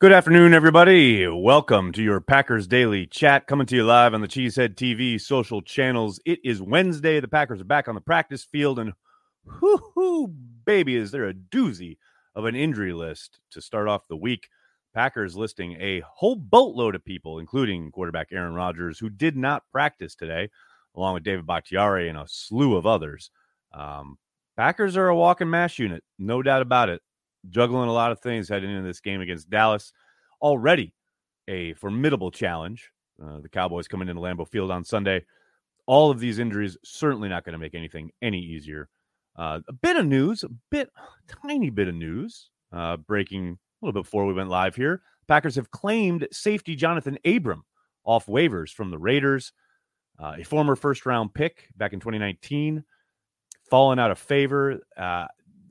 Good afternoon, everybody. Welcome to your Packers Daily Chat, coming to you live on the Cheesehead TV social channels. It is Wednesday. The Packers are back on the practice field, and whoo, hoo, baby, is there a doozy of an injury list to start off the week. Packers listing a whole boatload of people, including quarterback Aaron Rodgers, who did not practice today, along with David Bakhtiari and a slew of others. Um, Packers are a walking mash unit, no doubt about it juggling a lot of things heading into this game against Dallas. Already a formidable challenge. Uh, the Cowboys coming into Lambeau Field on Sunday. All of these injuries certainly not going to make anything any easier. Uh, a bit of news, a bit, tiny bit of news, uh, breaking a little bit before we went live here. Packers have claimed safety Johnathan Abram off waivers from the Raiders, uh, a former first round pick back in 2019, fallen out of favor.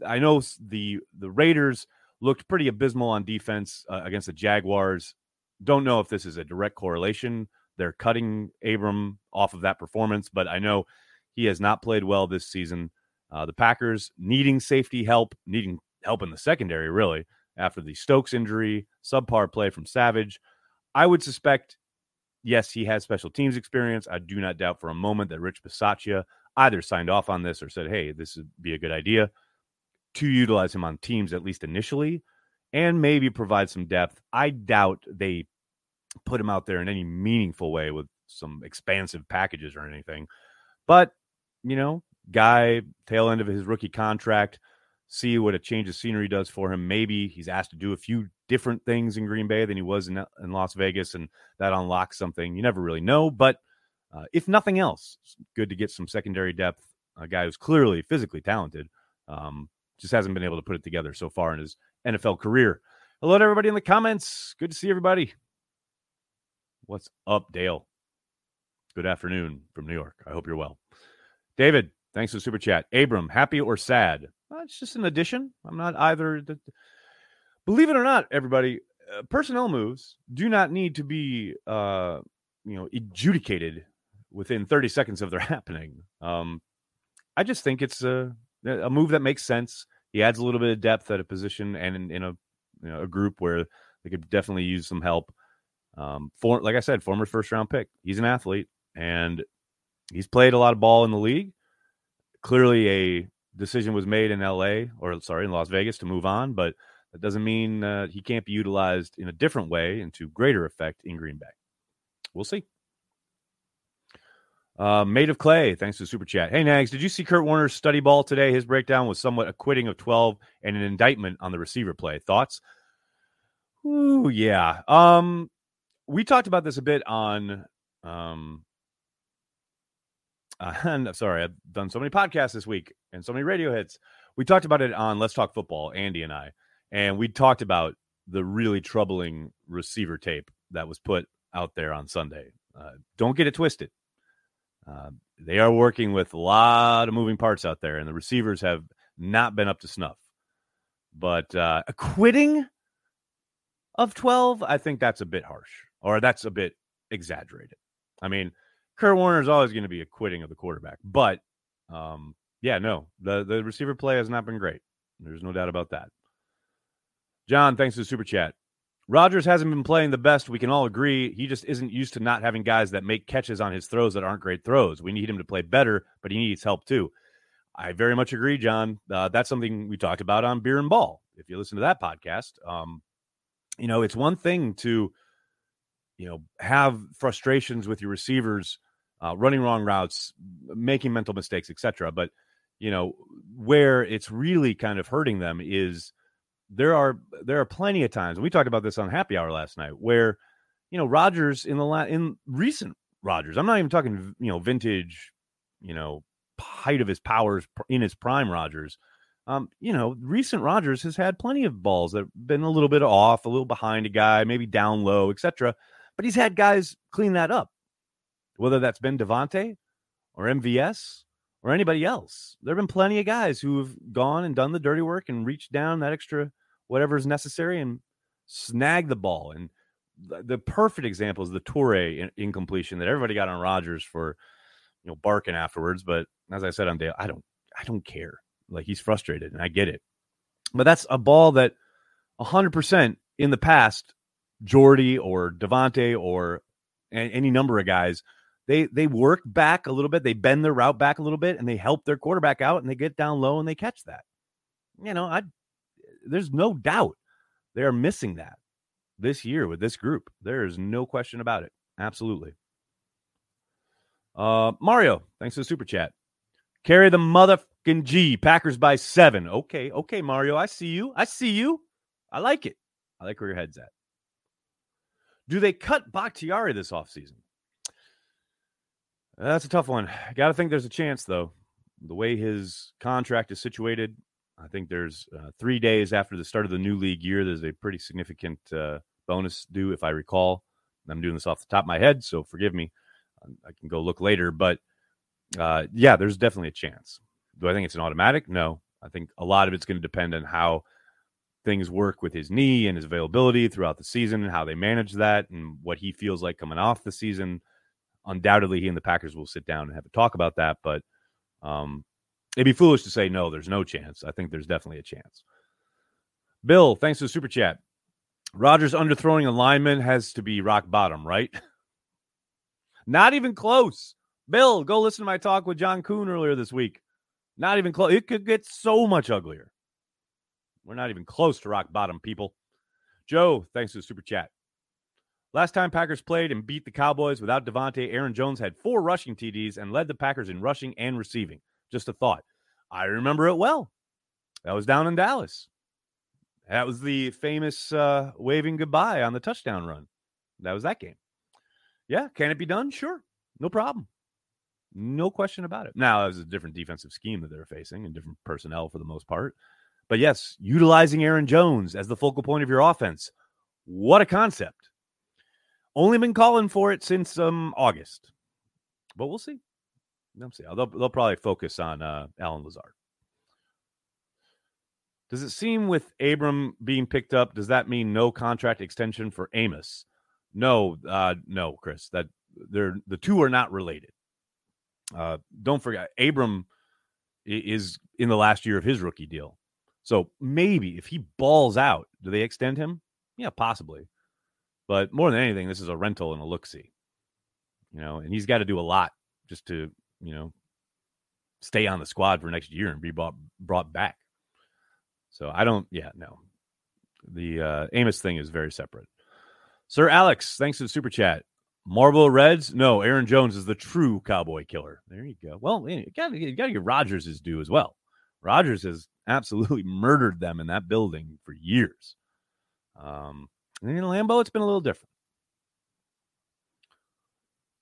I know the the Raiders looked pretty abysmal on defense uh, against the Jaguars. Don't know if this is a direct correlation. They're cutting Abram off of that performance, but I know he has not played well this season. Uh, the Packers needing safety help, needing help in the secondary, really, after the Stokes injury, subpar play from Savage. I would suspect, yes, he has special teams experience. I do not doubt for a moment that Rich Bisaccia either signed off on this or said, hey, this would be a good idea to utilize him on teams at least initially and maybe provide some depth. I doubt they put him out there in any meaningful way with some expansive packages or anything. But, you know, guy, tail end of his rookie contract, see what a change of scenery does for him. Maybe he's asked to do a few different things in Green Bay than he was in, in Las Vegas, and that unlocks something. You never really know. But uh, if nothing else, good to get some secondary depth. A guy who's clearly physically talented. Um, just hasn't been able to put it together so far in his NFL career. Hello to everybody in the comments. Good to see everybody. What's up, Dale? Good afternoon from New York. I hope you're well. David, thanks for the super chat. Abram, happy or sad? Well, it's just an addition. I'm not either. Believe it or not, everybody, uh, personnel moves do not need to be, uh, you know, adjudicated within 30 seconds of their happening. Um, I just think it's a a move that makes sense. He adds a little bit of depth at a position and in, in a you know, a group where they could definitely use some help. Um, for like I said, former first round pick. He's an athlete and he's played a lot of ball in the league. Clearly, a decision was made in L.A. or sorry in Las Vegas to move on, but that doesn't mean uh, he can't be utilized in a different way and to greater effect in Green Bay. We'll see. Uh, made of clay, thanks to super chat. Hey Nags, did you see Kurt Warner's study ball today? His breakdown was somewhat acquitting of 12 and an indictment on the receiver play. Thoughts? Ooh, yeah. Um, we talked about this a bit on um uh, and I'm sorry, I've done so many podcasts this week and so many radio hits. We talked about it on Let's Talk Football, Andy and I, and we talked about the really troubling receiver tape that was put out there on Sunday. Uh, don't get it twisted. Uh, they are working with a lot of moving parts out there, and the receivers have not been up to snuff. But uh, acquitting of 12, I think that's a bit harsh, or that's a bit exaggerated. I mean, Kurt Warner is always going to be acquitting of the quarterback, but um, yeah, no, the the receiver play has not been great. There's no doubt about that. John, thanks for the super chat. Rodgers hasn't been playing the best. We can all agree. He just isn't used to not having guys that make catches on his throws that aren't great throws. We need him to play better, but he needs help too. I very much agree, John. Uh, that's something we talked about on Beer and Ball. If you listen to that podcast, um, you know it's one thing to, you know, have frustrations with your receivers, uh, running wrong routes, making mental mistakes, etc. But you know where it's really kind of hurting them is there are there are plenty of times, we talked about this on Happy Hour last night, where you know Rodgers in the la- in recent Rodgers I'm not even talking you know vintage, you know height of his powers in his prime Rodgers Um, you know, recent Rodgers has had plenty of balls that have been a little bit off, a little behind a guy, maybe down low, etc. But he's had guys clean that up, whether that's been Davante or MVS or anybody else. There have been plenty of guys who have gone and done the dirty work and reached down that extra whatever is necessary and snagged the ball. And the, perfect example is the Toure incompletion that everybody got on Rodgers for, you know, barking afterwards. But as I said on Dale, I don't, I don't care. Like he's frustrated, and I get it. But that's a ball that 100% in the past Jordy or Davante or any number of guys, they they work back a little bit, they bend their route back a little bit, and they help their quarterback out, and they get down low and they catch that. You know, I there's no doubt they are missing that this year with this group. There is no question about it. Absolutely. Uh, Mario, thanks for the super chat. Carry the motherfucking G. Packers by seven. Okay, okay, Mario. I see you. I see you. I like it. I like where your head's at. Do they cut Bakhtiari this offseason? That's a tough one. Got to think there's a chance, though. The way his contract is situated, I think there's uh, three days after the start of the new league year. There's a pretty significant uh, bonus due, if I recall. I'm doing this off the top of my head, so forgive me. I can go look later, but uh, yeah, there's definitely a chance. Do I think it's an automatic? No. I think a lot of it's going to depend on how things work with his knee and his availability throughout the season and how they manage that and what he feels like coming off the season. Undoubtedly, he and the Packers will sit down and have a talk about that, but um, it'd be foolish to say no, there's no chance. I think there's definitely a chance. Bill, thanks for the super chat. Rodgers underthrowing a lineman has to be rock bottom, right? Not even close. Bill, go listen to my talk with John Kuhn earlier this week. Not even close. It could get so much uglier. We're not even close to rock bottom, people. Joe, thanks for the super chat. Last time Packers played and beat the Cowboys without Davante, Aaron Jones had four rushing TDs and led the Packers in rushing and receiving. Just a thought. I remember it well. That was down in Dallas. That was the famous uh, waving goodbye on the touchdown run. That was that game. Yeah, can it be done? Sure. No problem. No question about it. Now, it was a different defensive scheme that they're facing and different personnel for the most part. But yes, utilizing Aaron Jones as the focal point of your offense. What a concept. Only been calling for it since um August. But we'll see. We'll see. They'll, they'll probably focus on uh, Allen Lazard. Does it seem with Abram being picked up, does that mean no contract extension for Amos? No, uh, no, Chris. That they're the two are not related. Uh, don't forget, Abram is in the last year of his rookie deal. So maybe if he balls out, do they extend him? Yeah, possibly. But more than anything, this is a rental and a look see. You know, and he's got to do a lot just to, you know, stay on the squad for next year and be brought brought back. So I don't, yeah, no. The uh, Amos thing is very separate. Sir Alex, thanks for the super chat. Marvel Reds? No, Aaron Jones is the true cowboy killer. There you go. Well, you got to give Rodgers his due as well. Rodgers has absolutely murdered them in that building for years. Um, and in Lambeau, it's been a little different.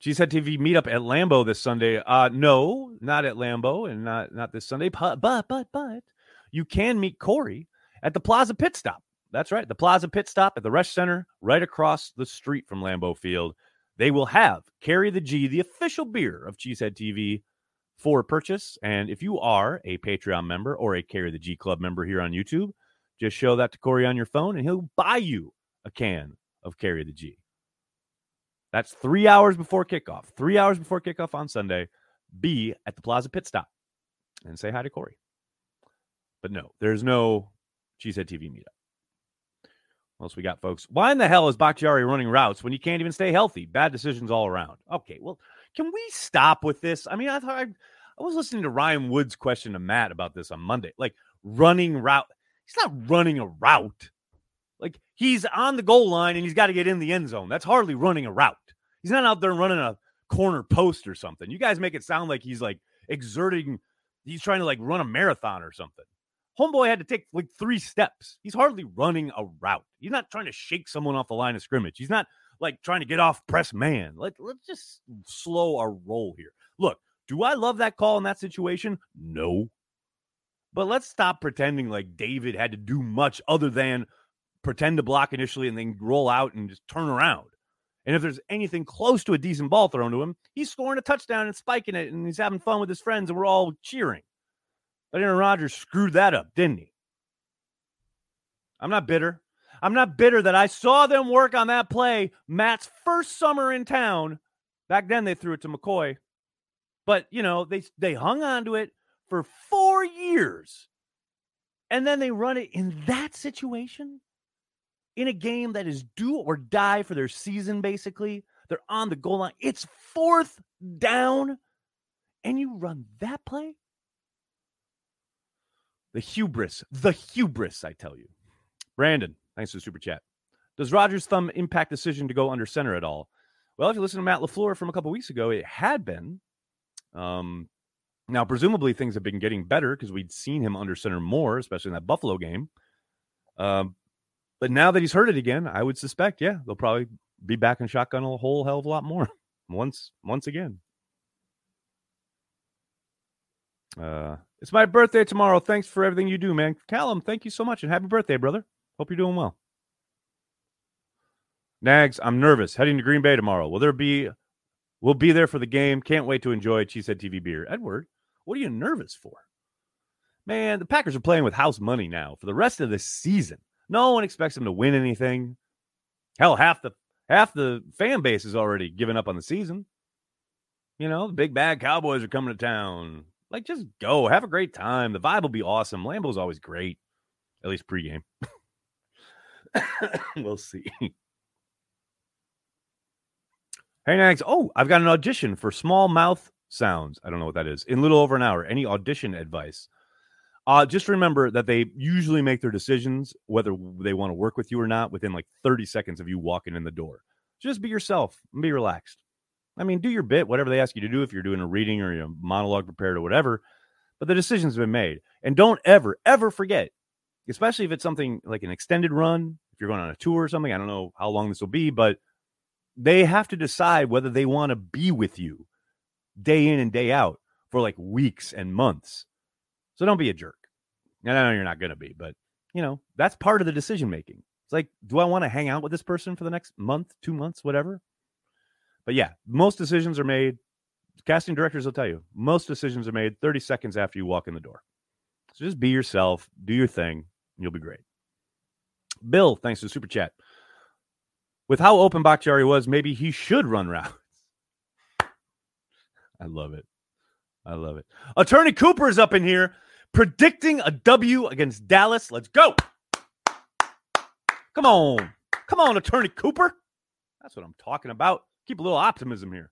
Cheesehead TV meetup at Lambeau this Sunday. Uh, no, not at Lambeau and not not this Sunday. But but but but you can meet Corey at the Plaza Pit Stop. That's right. The Plaza Pit Stop at the Resch Center, right across the street from Lambeau Field. They will have Carry the G, the official beer of Cheesehead TV, for purchase. And if you are a Patreon member or a Carry the G Club member here on YouTube, just show that to Corey on your phone and he'll buy you a can of Carry the G. That's three hours before kickoff. Three hours before kickoff on Sunday. Be at the Plaza Pit Stop and say hi to Corey. But no, there's no Cheesehead TV meetup. What else we got, folks? Why in the hell is Bakhtiari running routes when you can't even stay healthy? Bad decisions all around. Okay, well, can we stop with this? I mean, I thought I, I was listening to Ryan Wood's question to Matt about this on Monday. Like running route. He's not running a route. He's on the goal line and he's got to get in the end zone. That's hardly running a route. He's not out there running a corner post or something. You guys make it sound like he's like exerting, he's trying to like run a marathon or something. Homeboy had to take like three steps. He's hardly running a route. He's not trying to shake someone off the line of scrimmage. He's not like trying to get off press man. Like, let's just slow our roll here. Look, do I love that call in that situation? No. But let's stop pretending like David had to do much other than pretend to block initially and then roll out and just turn around. And if there's anything close to a decent ball thrown to him, he's scoring a touchdown and spiking it and he's having fun with his friends and we're all cheering. But Aaron Rodgers screwed that up, didn't he? I'm not bitter. I'm not bitter that I saw them work on that play Matt's first summer in town. Back then they threw it to McCoy. But, you know, they they hung on to it for 4 years. And then they run it in that situation? In a game that is do or die for their season, basically. They're on the goal line. It's fourth down, and you run that play? The hubris, the hubris, I tell you. Brandon, thanks for the super chat. Does Rodgers' thumb impact decision to go under center at all? Well, if you listen to Matt LaFleur from a couple weeks ago, it had been. Um, now, presumably, things have been getting better because we'd seen him under center more, especially in that Buffalo game. Um, but now that he's hurt it again, I would suspect, yeah, they'll probably be back in shotgun a whole hell of a lot more once once again. Uh, it's my birthday tomorrow. Thanks for everything you do, man. Callum, thank you so much and happy birthday, brother. Hope you're doing well. Nags, I'm nervous. Heading to Green Bay tomorrow. Will there be we'll be there for the game. Can't wait to enjoy Cheesehead TV beer. Edward, what are you nervous for? Man, the Packers are playing with house money now for the rest of the season. No one expects them to win anything. Hell, half the half the fan base is already given up on the season. You know, the big bad Cowboys are coming to town. Like, just go. Have a great time. The vibe will be awesome. Lambeau's always great, at least pregame. we'll see. Hey, Nags. Oh, I've got an audition for small mouth sounds. I don't know what that is. In little over an hour. Any audition advice? Uh, just remember that they usually make their decisions whether they want to work with you or not within like 30 seconds of you walking in the door. Just be yourself and be relaxed. I mean, do your bit, whatever they ask you to do, if you're doing a reading or a monologue prepared or whatever. But the decision's been made. And don't ever, ever forget, especially if it's something like an extended run, if you're going on a tour or something, I don't know how long this will be, but they have to decide whether they want to be with you day in and day out for like weeks and months. So don't be a jerk. And I know you're not going to be, but you know, that's part of the decision making. It's like, do I want to hang out with this person for the next month, two months, whatever? But yeah, most decisions are made. Casting directors will tell you most decisions are made 30 seconds after you walk in the door. So just be yourself, do your thing, you'll be great. Bill, thanks to super chat. With how open Bakhtiari was, maybe he should run routes. I love it. I love it. Attorney Cooper is up in here predicting a W against Dallas. Let's go. Come on. Come on, Attorney Cooper. That's what I'm talking about. Keep a little optimism here.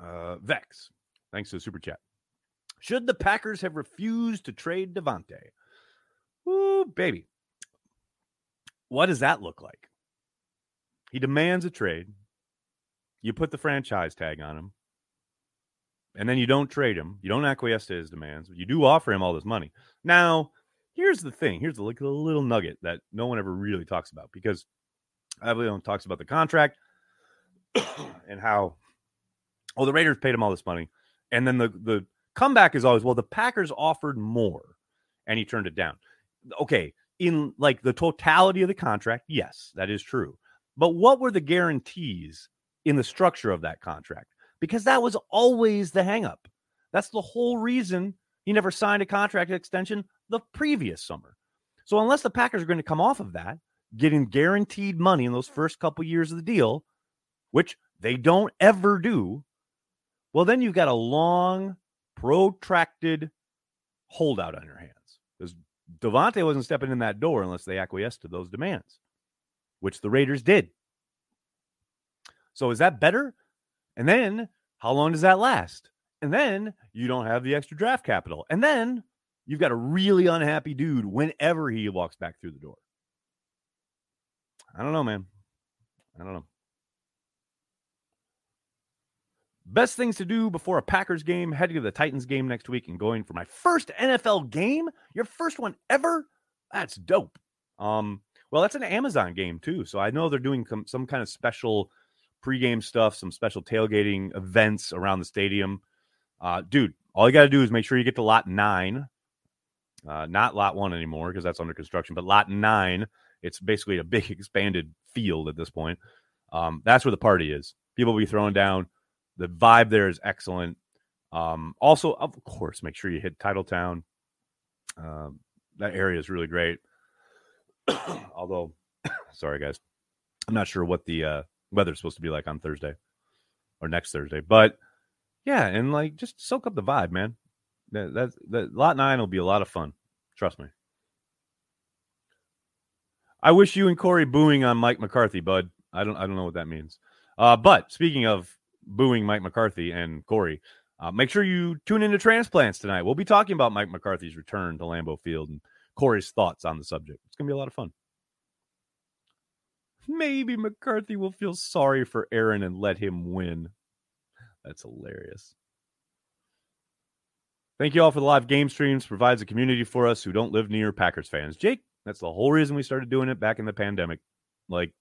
Uh, Vex, thanks to the super chat. Should the Packers have refused to trade Davante? Ooh, baby. What does that look like? He demands a trade. You put the franchise tag on him. And then you don't trade him. You don't acquiesce to his demands. but You do offer him all this money. Now, here's the thing. Here's the little nugget that no one ever really talks about because everyone talks about the contract and how oh, the Raiders paid him all this money. And then the the comeback is always, well, the Packers offered more and he turned it down. Okay, in like the totality of the contract, yes, that is true. But what were the guarantees in the structure of that contract? Because that was always the hangup. That's the whole reason he never signed a contract extension the previous summer. So unless the Packers are going to come off of that, getting guaranteed money in those first couple years of the deal, which they don't ever do, well, then you've got a long, protracted holdout on your hands because Davante wasn't stepping in that door unless they acquiesced to those demands, which the Raiders did. So is that better? And then how long does that last? And then you don't have the extra draft capital. And then you've got a really unhappy dude whenever he walks back through the door. I don't know, man. I don't know. Best things to do before a Packers game, heading to the Titans game next week and going for my first NFL game. Your first one ever? That's dope. Um, well, that's an Amazon game too. So I know they're doing some, some kind of special pregame stuff, some special tailgating events around the stadium. Uh, dude, all you got to do is make sure you get to lot nine. Uh, not lot one anymore because that's under construction, but lot nine. It's basically a big expanded field at this point. Um, that's where the party is. People will be throwing down. The vibe there is excellent. Um, also, of course, make sure you hit Titletown. Um, that area is really great. Although, sorry guys, I'm not sure what the uh, weather's supposed to be like on Thursday or next Thursday, but yeah, and like just soak up the vibe, man. That that, that lot nine will be a lot of fun. Trust me. I wish you and Corey booing on Mike McCarthy, bud. I don't I don't know what that means. Uh, but speaking of booing Mike McCarthy and Corey, uh, make sure you tune into Transplants tonight. We'll be talking about Mike McCarthy's return to Lambeau Field and Corey's thoughts on the subject. It's gonna be a lot of fun. Maybe McCarthy will feel sorry for Aaron and let him win. That's hilarious. Thank you all for the live game streams. Provides a community for us who don't live near Packers fans. Jake, that's the whole reason we started doing it back in the pandemic. Like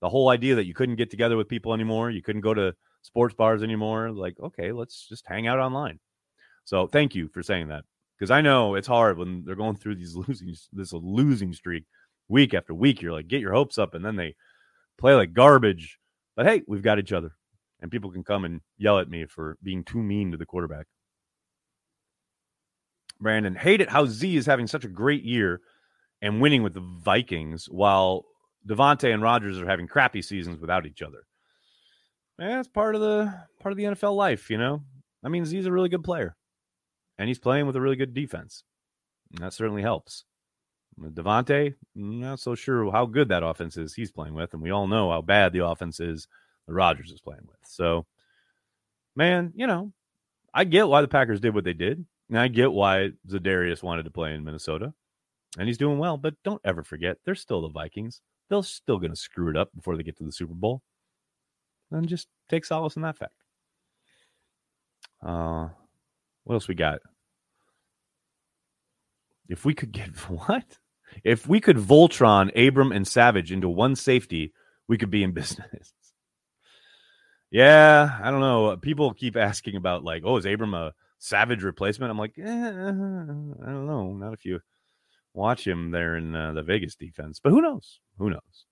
the whole idea that you couldn't get together with people anymore, you couldn't go to sports bars anymore. Like, okay, let's just hang out online. So thank you for saying that because I know it's hard when they're going through these losing this losing streak week after week. You're like, get your hopes up, and then they play like garbage. But hey, we've got each other, and people can come and yell at me for being too mean to the quarterback. Brandon, hate it how Z is having such a great year and winning with the Vikings while Davante and Rodgers are having crappy seasons without each other. Yeah, it's part of the part of the NFL life, you know. I mean, Z's a really good player, and he's playing with a really good defense. And that certainly helps. Davante, not so sure how good that offense is he's playing with, and we all know how bad the offense is that Rodgers is playing with. So, man, you know, I get why the Packers did what they did. And I get why Za'Darius wanted to play in Minnesota, and he's doing well. But don't ever forget, they're still the Vikings. They're still going to screw it up before they get to the Super Bowl. And just take solace in that fact. Uh, what else we got? If we could get what? If we could Voltron Abram and Savage into one safety, we could be in business. yeah, I don't know. People keep asking about like, oh, is Abram a Savage replacement? I'm like, eh, I don't know. Not if you watch him there in uh, the Vegas defense, but who knows? Who knows?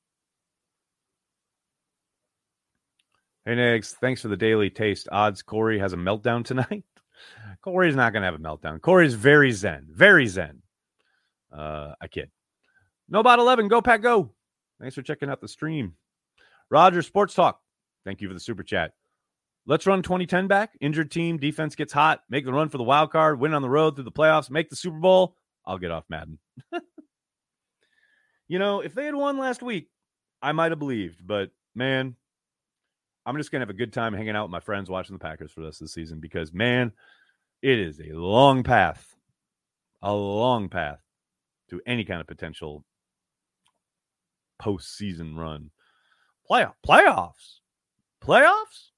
Hey, Negs, thanks for the daily taste. Odds Corey has a meltdown tonight. Corey's not going to have a meltdown. Corey's very zen, very zen. Uh, I kid. No about 11. Go, Pack, go. Thanks for checking out the stream. Roger Sports Talk. Thank you for the super chat. Let's run 2010 back. Injured team, defense gets hot, make the run for the wild card, win on the road through the playoffs, make the Super Bowl. I'll get off Madden. you know, if they had won last week, I might have believed, but man, I'm just gonna have a good time hanging out with my friends watching the Packers for the rest of the season because man, it is a long path, a long path to any kind of potential postseason run. Playoff playoffs. Playoffs?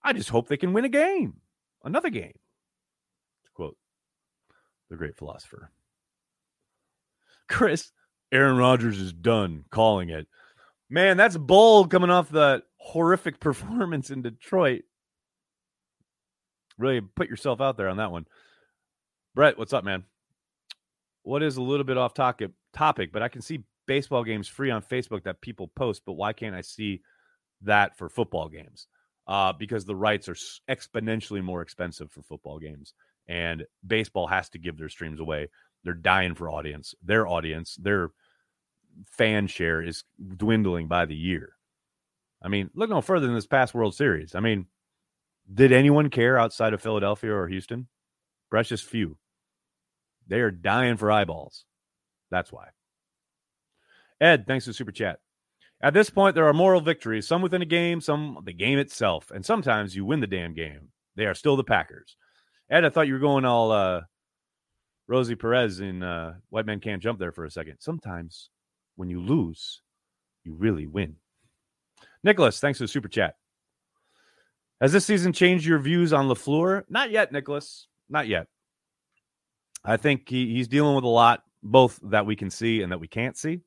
I just hope they can win a game. Another game. To quote the great philosopher. Chris, Aaron Rodgers is done calling it. Man, that's bold coming off the horrific performance in Detroit. Really put yourself out there on that one. Brett, what's up, man? What is a little bit off topic topic, but I can see baseball games free on Facebook that people post, but why can't I see that for football games? Uh, because the rights are exponentially more expensive for football games, and baseball has to give their streams away. They're dying for audience. Their audience, their fan share is dwindling by the year. I mean, look no further than this past World Series. I mean, did anyone care outside of Philadelphia or Houston? Precious few. They are dying for eyeballs. That's why. Ed, thanks for super chat. At this point, there are moral victories, some within a game, some the game itself, and sometimes you win the damn game. They are still the Packers. Ed, I thought you were going all uh, Rosie Perez in uh, White Men Can't Jump there for a second. Sometimes when you lose, you really win. Nicholas, thanks for the super chat. Has this season changed your views on LaFleur? Not yet, Nicholas. Not yet. I think he, he's dealing with a lot, both that we can see and that we can't see.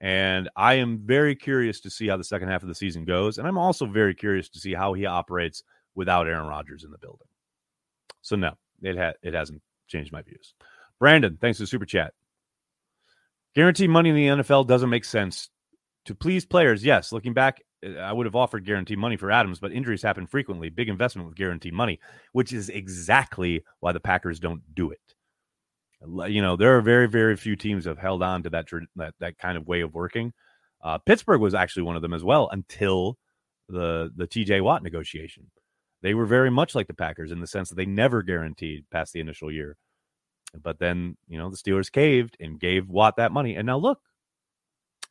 And I am very curious to see how the second half of the season goes. And I'm also very curious to see how he operates without Aaron Rodgers in the building. So no, it ha- it hasn't changed my views. Brandon, thanks for the super chat. Guaranteed money in the NFL doesn't make sense. To please players, yes. Looking back, I would have offered guaranteed money for Adams, but injuries happen frequently. Big investment with guaranteed money, which is exactly why the Packers don't do it. You know, there are very, very few teams that have held on to that that, that kind of way of working. Uh, Pittsburgh was actually one of them as well until the the TJ Watt negotiation. They were very much like the Packers in the sense that they never guaranteed past the initial year. But then, you know, the Steelers caved and gave Watt that money. And now look,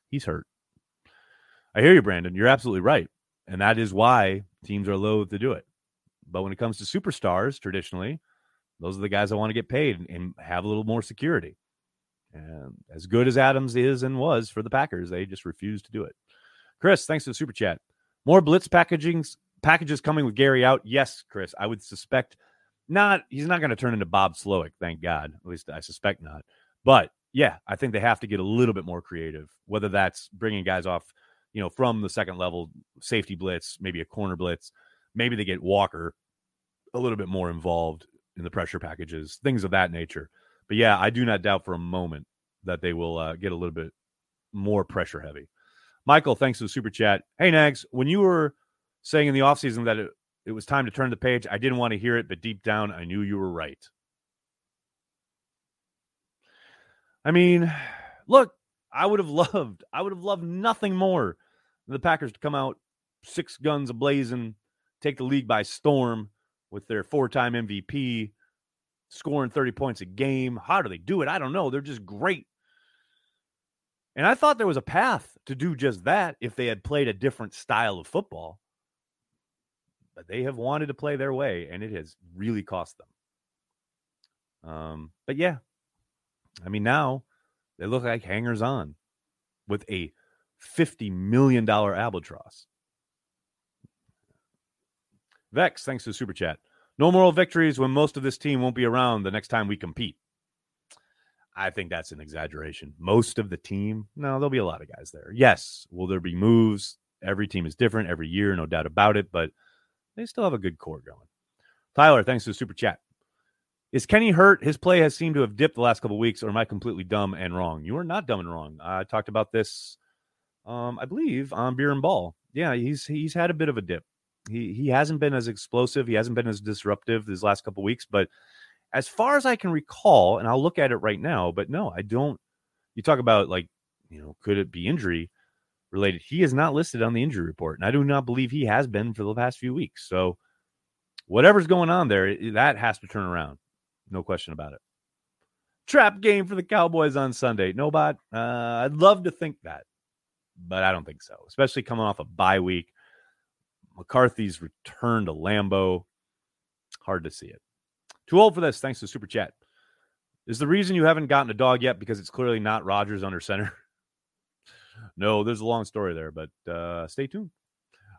he's hurt. I hear you, Brandon. You're absolutely right. And that is why teams are loath to do it. But when it comes to superstars, traditionally, those are the guys that want to get paid and have a little more security. And as good as Adams is and was for the Packers, they just refuse to do it. Chris, thanks for the super chat. More blitz packagings packages coming with Gary out. Yes, Chris, I would suspect not. He's not going to turn into Bob Slowik, thank God. At least I suspect not. But yeah, I think they have to get a little bit more creative. Whether that's bringing guys off, you know, from the second level safety blitz, maybe a corner blitz, maybe they get Walker a little bit more involved in the pressure packages, things of that nature. But yeah, I do not doubt for a moment that they will uh, get a little bit more pressure heavy. Michael, thanks for the super chat. Hey, Nags, when you were saying in the offseason that it, it was time to turn the page, I didn't want to hear it, but deep down, I knew you were right. I mean, look, I would have loved, I would have loved nothing more than the Packers to come out six guns ablazing, take the league by storm with their four time MVP, scoring 30 points a game. How do they do it? I don't know. They're just great. And I thought there was a path to do just that if they had played a different style of football. But they have wanted to play their way, and it has really cost them. Um, but yeah, I mean, now they look like hangers on with a $50 million albatross. Vex, thanks to the super chat. No moral victories when most of this team won't be around the next time we compete. I think that's an exaggeration. Most of the team, no, there'll be a lot of guys there. Yes, will there be moves? Every team is different every year, no doubt about it, but they still have a good core going. Tyler, thanks for the super chat. Is Kenny hurt? His play has seemed to have dipped the last couple weeks, or am I completely dumb and wrong? You are not dumb and wrong. I talked about this, um, I believe, on Beer and Ball. Yeah, he's he's had a bit of a dip. He he hasn't been as explosive. He hasn't been as disruptive these last couple weeks, but as far as I can recall, and I'll look at it right now, but no, I don't. You talk about like, you know, could it be injury related? He is not listed on the injury report, and I do not believe he has been for the past few weeks. So, whatever's going on there, that has to turn around. No question about it. Trap game for the Cowboys on Sunday. No bot. Uh, I'd love to think that, but I don't think so. Especially coming off a bye week. McCarthy's return to Lambeau. Hard to see it. Too old for this. Thanks to Super Chat. Is the reason you haven't gotten a dog yet because it's clearly not Rodgers under center? no, there's a long story there, but uh, stay tuned.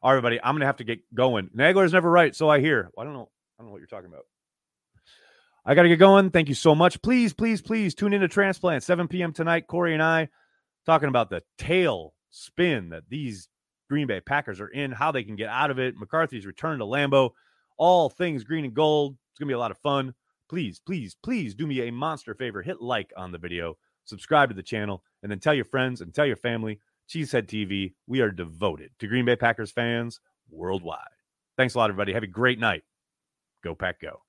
All right, everybody, I'm gonna have to get going. Nagler's never right, so I hear. Well, I don't know. I don't know what you're talking about. I got to get going. Thank you so much. Please, please, please tune into Transplant 7 p.m. tonight. Corey and I talking about the tail spin that these Green Bay Packers are in, how they can get out of it. McCarthy's return to Lambeau, all things green and gold. It's to be a lot of fun. Please, please, please do me a monster favor. Hit like on the video, subscribe to the channel, and then tell your friends and tell your family. Cheesehead TV, we are devoted to Green Bay Packers fans worldwide. Thanks a lot, everybody. Have a great night. Go, Pack, go.